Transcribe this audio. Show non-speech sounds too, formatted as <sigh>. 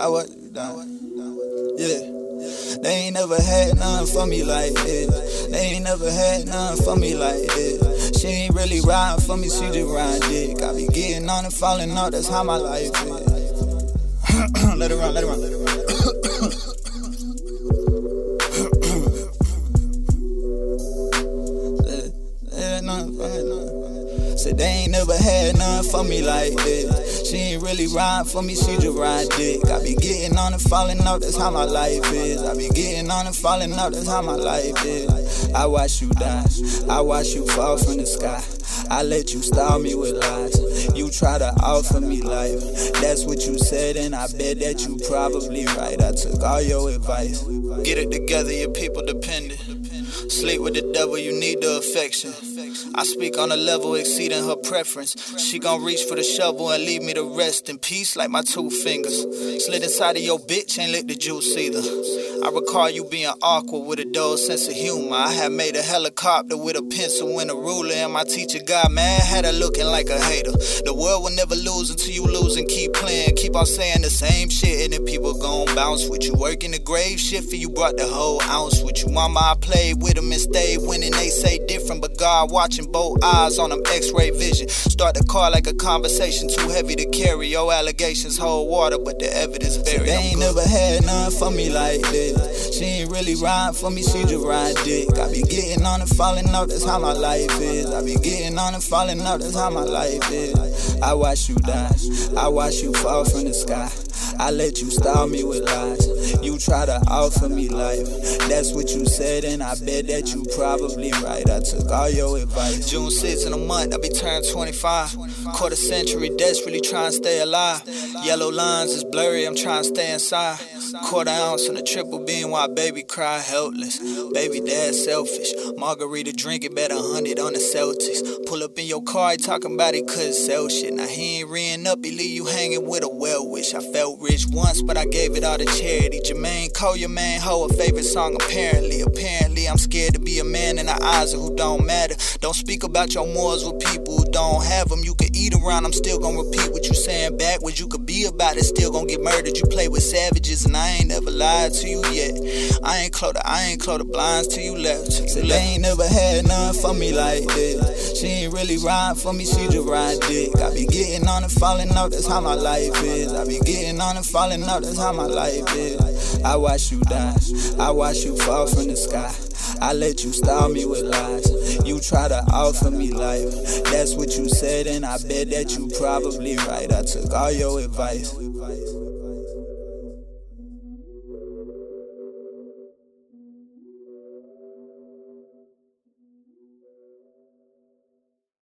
I was done. Yeah. They ain't never had nothing for me like this. They ain't never had nothing for me like this. She ain't really riding for me, she just ride dick. I be getting on and falling off, that's how my life is. <coughs> let it run, let it run, let it run. Let it run, let it run. Said they ain't never had none for me like this. She ain't really ride for me, she just ride dick. I be getting on and falling off, that's how my life is. I be getting on and falling off, that's how my life is. I watch you die, I watch you fall from the sky. I let you style me with lies. You try to offer me life. That's what you said, and I bet that you probably right. I took all your advice. Get it together, your people dependent. Sleep with the devil, you need the affection. I speak on a level exceeding her preference. She gon' reach for the shovel and leave me to rest in peace like my two fingers. Slid inside of your bitch, ain't lick the juice either. I recall you being awkward with a dull sense of humor. I had made a helicopter with a pencil and a ruler, and my teacher got mad, had her looking like a hater. The world will never lose until you lose and keep playing. Keep on saying the same shit, and then people gon' bounce with you. Working the grave shift, for you brought the whole ounce with you. Mama, I played with them and stayed winning. They say different, but God watching both eyes on them x-ray vision. Start the car like a conversation too heavy to carry. Your allegations hold water, but the evidence buried. They ain't never had none for me like this. She ain't really ride for me, she just ride dick. I be getting on and falling off, that's how my life is. I be getting on and falling off, that's how my life is. I watch you die, I watch you fall from the sky. I let you style me with lies. You try to offer me life. That's what you said, and I bet that you probably right. I took all your advice. June 6th in a month, I be turned 25. Quarter century, desperately trying to stay alive. Yellow lines is blurry, I'm trying to stay inside. Quarter ounce in a triple beam while baby cry helpless. Baby dad selfish. Margarita drinking bet a hundred on the Celtics. Pull up in your car, he talking about he couldn't sell shit. Now he ain't reeing up, he leave you hanging with a well wish. I felt rich once, but I gave it all to charity. Jermaine Cole, your man, ho, a favorite song apparently. Apparently, I'm scared to be a man in the eyes of who don't matter. Don't speak about your morals with people who don't have them. You can eat around, I'm still gonna repeat what you saying backwards. You could be about it, still gonna get murdered. You play with savages, and I ain't never lied to you yet. I ain't close the, I ain't close the blinds till you left. Till. They ain't never had none for me like this. Really ride for me, she just ride dick. I be getting on and falling off, that's how my life is. I be getting on and falling off, that's how my life is. I watch you die, I watch you fall from the sky. I let you style me with lies. You try to offer me life. That's what you said, and I bet that you probably right. I took all your advice.